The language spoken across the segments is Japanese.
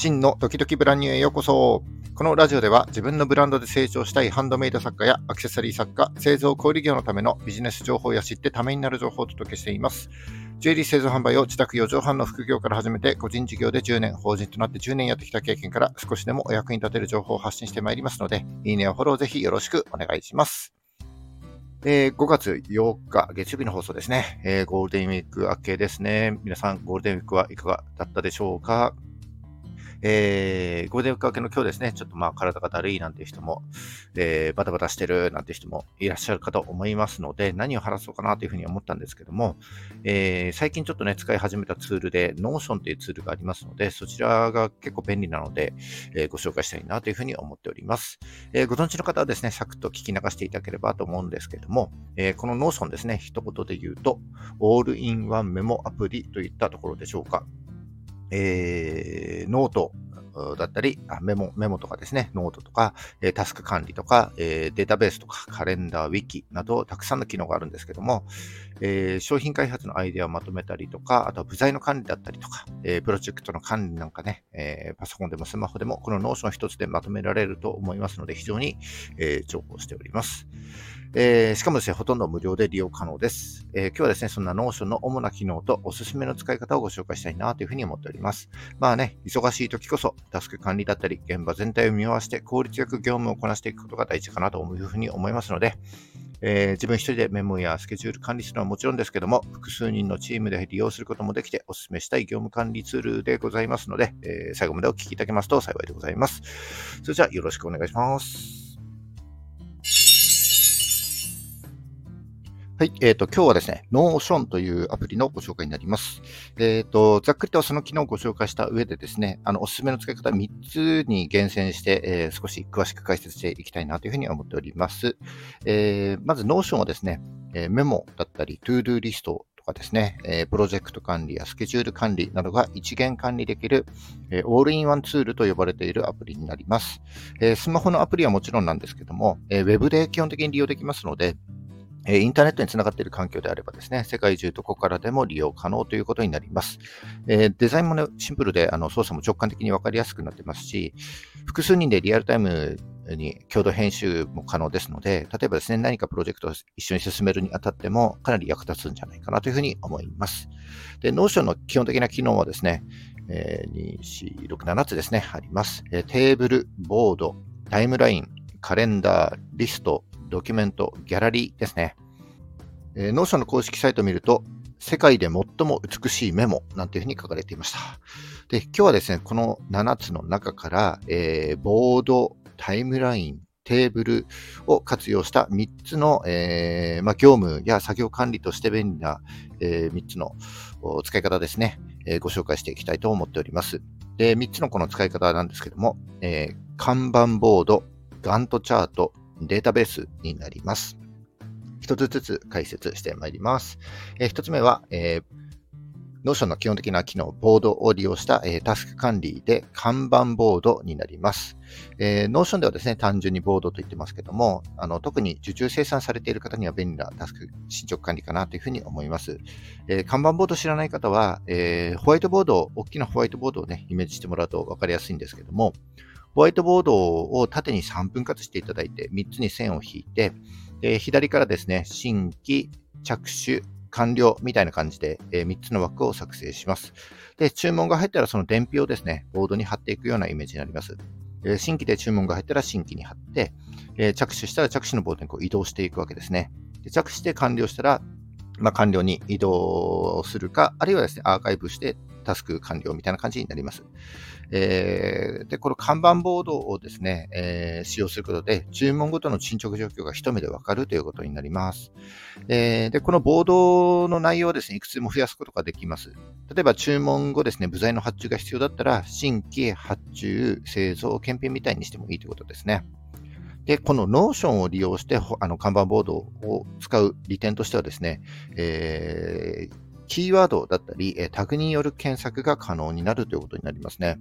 真のドキドキブランニューへようこそ。このラジオでは自分のブランドで成長したいハンドメイド作家やアクセサリー作家、製造小売業のためのビジネス情報や知ってためになる情報をお届けしています。ジュエリー製造販売を自宅4畳半の副業から始めて個人事業で10年、法人となって10年やってきた経験から少しでもお役に立てる情報を発信してまいりますので、いいねやフォローぜひよろしくお願いします。えー、5月8日、月曜日の放送ですね、えー、ゴールデンウィーク明けですね。皆さん、ゴールデンウィークはいかがだったでしょうか？えー、ゴールデンウィーク明けの今日ですね、ちょっとまあ体がだるいなんて人も、えー、バタバタしてるなんて人もいらっしゃるかと思いますので、何を話そうかなというふうに思ったんですけども、えー、最近ちょっとね、使い始めたツールで Notion というツールがありますので、そちらが結構便利なので、えー、ご紹介したいなというふうに思っております。えー、ご存知の方はですね、サクッと聞き流していただければと思うんですけども、えー、この Notion ですね、一言で言うと、オールインワンメモアプリといったところでしょうか。えー、ノートだったり、メモ、メモとかですね、ノートとか、えタスク管理とか、えデータベースとか、カレンダー、ウィキなど、たくさんの機能があるんですけども、えー、商品開発のアイデアをまとめたりとか、あとは部材の管理だったりとか、えー、プロジェクトの管理なんかね、えー、パソコンでもスマホでも、この Notion 一つでまとめられると思いますので、非常に、え重宝しております。えー、しかもですね、ほとんど無料で利用可能です、え、今日はですね、そんな Notion の主な機能とおすすめの使い方をご紹介したいなというふうに思っております。まあね、忙しい時こそタスク管理だったり、現場全体を見回して効率よく業務をこなしていくことが大事かなというふうに思いますので、えー、自分一人でメモやスケジュール管理するのはもちろんですけども、複数人のチームで利用することもできて、お勧めしたい業務管理ツールでございますので、えー、最後までお聞きいただけますと幸いでございます。それじゃあよろしくお願いします。はい。えっ、ー、と、今日はですね、Notion というアプリのご紹介になります。えっ、ー、と、ざっくりとその機能をご紹介した上でですね、あの、おすすめの使い方3つに厳選して、えー、少し詳しく解説していきたいなというふうに思っております。え、まず Notion はですね、えメモだったり、ToDo リストとかですね、えプロジェクト管理やスケジュール管理などが一元管理できる、えオールインワンツールと呼ばれているアプリになります。えスマホのアプリはもちろんなんですけども、え Web で基本的に利用できますので、インターネットにつながっている環境であればですね、世界中どこからでも利用可能ということになります。デザインも、ね、シンプルであの操作も直感的に分かりやすくなってますし、複数人でリアルタイムに共同編集も可能ですので、例えばですね、何かプロジェクトを一緒に進めるにあたってもかなり役立つんじゃないかなというふうに思います。で、Notion の基本的な機能はですね、えー、2、4、6、7つですね、あります。テーブル、ボード、タイムライン、カレンダー、リスト、ドキュメント、ギャラリーですね。えー、 Notion の公式サイトを見ると、世界で最も美しいメモなんていうふうに書かれていました。で、今日はですね、この7つの中から、えー、ボード、タイムライン、テーブルを活用した3つの、えーまあ、業務や作業管理として便利な、えー、3つの使い方ですね、えー、ご紹介していきたいと思っております。で、3つのこの使い方なんですけども、え、看板ボード、ガントチャート、データベースになります。一つずつ解説してまいります。えー、つ目は、えー、Notion の基本的な機能、ボードを利用した、えー、タスク管理で看板ボードになります。えー、Notion ではですね、単純にボードと言ってますけども、あの特に受注生産されている方には便利なタスク進捗管理かなというふうに思います。えー、看板ボード知らない方は、えー、ホワイトボードを、大きなホワイトボードをね、イメージしてもらうと分かりやすいんですけども、ホワイトボードを縦に3分割していただいて、3つに線を引いて、左からですね、新規、着手、完了みたいな感じで、え3つの枠を作成します。で、注文が入ったらその伝票をですね、ボードに貼っていくようなイメージになります。え新規で注文が入ったら新規に貼って、え着手したら着手のボードにこう移動していくわけですね。で着手して完了したら、ま、完了に移動するか、あるいはですね、アーカイブしてタスク完了みたいな感じになります。えー、で、この看板ボードをですね、えー、使用することで、注文ごとの進捗状況が一目でわかるということになります。えー、で、このボードの内容をですね、いくつも増やすことができます。例えば、注文後ですね、部材の発注が必要だったら、新規発注、製造、検品みたいにしてもいいということですね。で、この Notion を利用して、あの看板ボードを使う利点としてはですね、えーキーワードだったり、タグによる検索が可能になるということになりますね。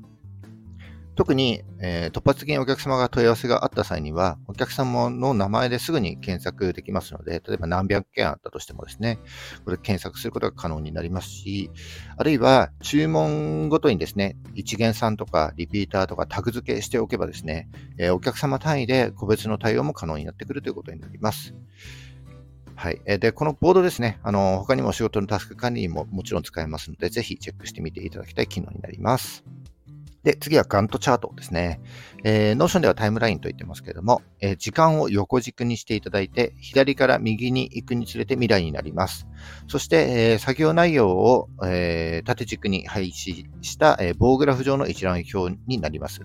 特に、えー、突発的にお客様が問い合わせがあった際には、お客様の名前ですぐに検索できますので、例えば何百件あったとしてもですね、これ検索することが可能になりますし、あるいは注文ごとにですね、一見さんとかリピーターとかタグ付けしておけばですね、えー、お客様単位で個別の対応も可能になってくるということになります。はい。で、このボードですね、あの、他にも仕事のタスク管理にももちろん使えますので、ぜひチェックしてみていただきたい機能になります。で、次はガントチャートですね。えー、 Notion ではタイムラインと言ってますけれども、えー、時間を横軸にしていただいて、左から右に行くにつれて未来になります。そして、えー、作業内容を、えー、縦軸に配置した、えー、棒グラフ状の一覧表になります。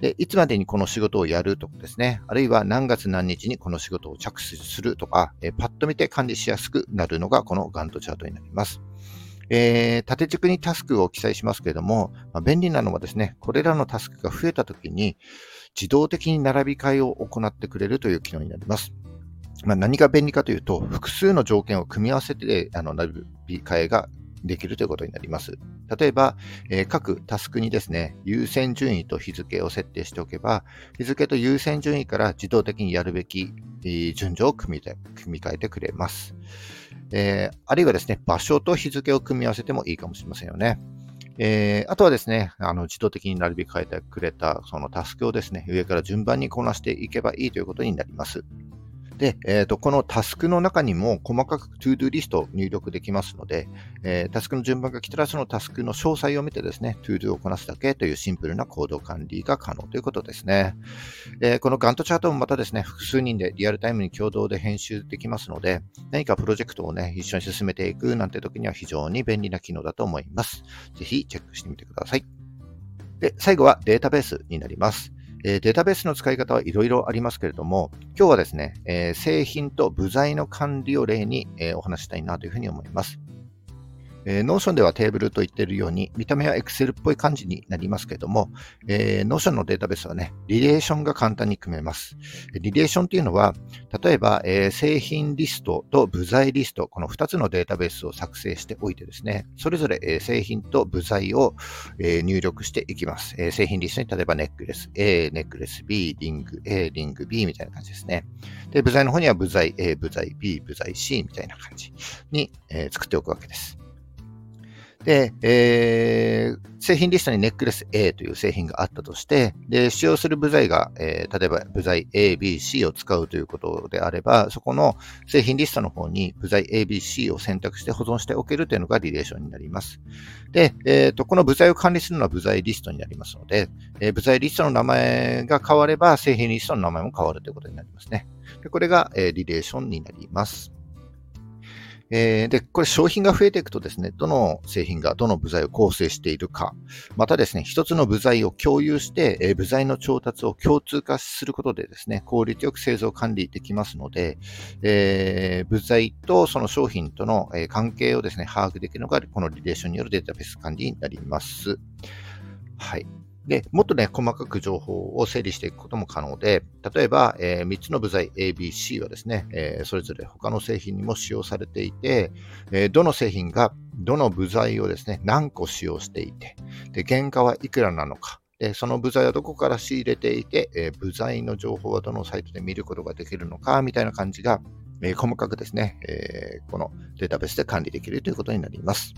で、いつまでにこの仕事をやるとかですね、あるいは何月何日にこの仕事を着手するとか、えー、パッと見て管理しやすくなるのがこのガントチャートになります。えー、縦軸にタスクを記載しますけれども、まあ、便利なのはですね、これらのタスクが増えたときに、自動的に並び替えを行ってくれるという機能になります。まあ、何が便利かというと、複数の条件を組み合わせて、あの、並び替えができるということになります。例えば、えー、各タスクにですね、優先順位と日付を設定しておけば、日付と優先順位から自動的にやるべき、順序を組み組み替えてくれます。えー、あるいはですね、場所と日付を組み合わせてもいいかもしれませんよね。えー、あとはですね、あの自動的に並び替えてくれたそのタスクをですね、上から順番にこなしていけばいいということになります。で、えーと、このタスクの中にも細かく ToDo リストを入力できますので、えー、タスクの順番が来たらそのタスクの詳細を見てですね、ToDo をこなすだけというシンプルなコード管理が可能ということですね。えー、この Gantt チャートもまたですね、複数人でリアルタイムに共同で編集できますので、何かプロジェクトをね、一緒に進めていくなんて時には非常に便利な機能だと思います。ぜひチェックしてみてください。で、最後はデータベースになります。えデータベースの使い方はいろいろありますけれども、今日はですね、え製品と部材の管理を例に、えお話したいなというふうに思います。えー、Notion ではテーブルと言っているように、見た目は Excel っぽい感じになりますけども、えー、Notion のデータベースはね、リレーションが簡単に組めます。リレーションっていうのは、例えば、えー、製品リストと部材リスト、この2つのデータベースを作成しておいてですね、それぞれ、えー、製品と部材を、えー、入力していきます。えー、製品リストに例えばネックレス A、ネックレス B、リング A、リング B みたいな感じですね。で、部材の方には部材 A、部材 B、部材 C みたいな感じに、えー、作っておくわけです。で、えー、製品リストにネックレス A という製品があったとして、で、使用する部材が、えー、例えば部材 A、B、C を使うということであれば、そこの製品リストの方に部材 A、B、C を選択して保存しておけるというのがリレーションになります。で、えっ、ー、と、この部材を管理するのは部材リストになりますので、えー、部材リストの名前が変われば、製品リストの名前も変わるということになりますね。でこれが、えー、リレーションになります。えー、で、これ商品が増えていくとですね、どの製品がどの部材を構成しているか、またですね、一つの部材を共有して、えー、部材の調達を共通化することでですね、効率よく製造管理できますので、えー、部材とその商品との、え関係をですね、把握できるのが、このリレーションによるデータベース管理になります。はい。で、もっとね、細かく情報を整理していくことも可能で、例えば、えー、3つの部材 A、B、C はですね、えー、それぞれ他の製品にも使用されていて、えー、どの製品がどの部材をですね、何個使用していて、で、原価はいくらなのか、で、その部材はどこから仕入れていて、え、部材の情報はどのサイトで見ることができるのか、みたいな感じが、え、細かくですね、え、このデータベースで管理できるということになります。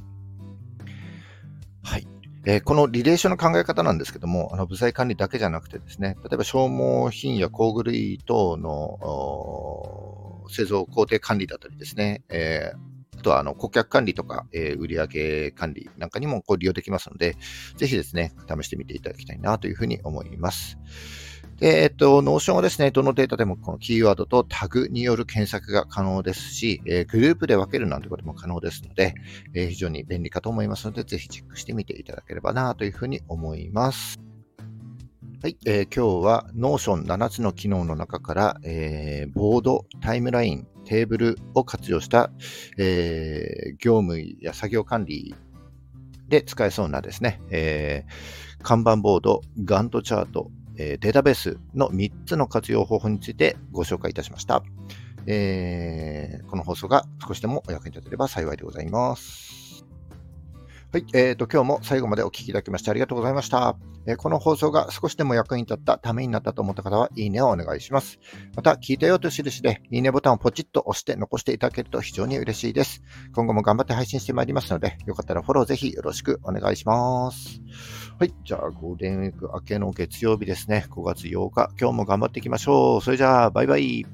はい。え、このリレーションの考え方なんですけども、あの部材管理だけじゃなくてですね、例えば消耗品や工具類等の製造工程管理だったりですね、えー、あとはあの顧客管理とか、えー、売上管理なんかにもこう利用できますので、ぜひですね、試してみていただきたいなというふうに思います。で、えっと、 Notion はですね、どのデータでもこのキーワードとタグによる検索が可能ですし、えー、グループで分けるなんてことも可能ですので、えー、非常に便利かと思いますので、ぜひチェックしてみていただければなというふうに思います。はい、えー、今日は Notion 7つの機能の中から、えー、ボード、タイムライン、テーブルを活用した、えー、業務や作業管理で使えそうなですね、えー、看板ボード、ガントチャート、えデータベースの3つの活用方法についてご紹介いたしました。えー、この放送が少しでもお役に立てれば幸いでございます。はい、えーと、今日も最後までお聞きいただきましてありがとうございました、えー、この放送が少しでも役に立った、ためになったと思った方は、いいねをお願いします。また、聞いたよという印で、いいねボタンをポチッと押して残していただけると非常に嬉しいです。今後も頑張って配信してまいりますので、よかったらフォローぜひよろしくお願いします。はい、じゃあ、ゴールデンウィーク明けの月曜日ですね、5月8日、今日も頑張っていきましょう。それじゃあ、バイバイ。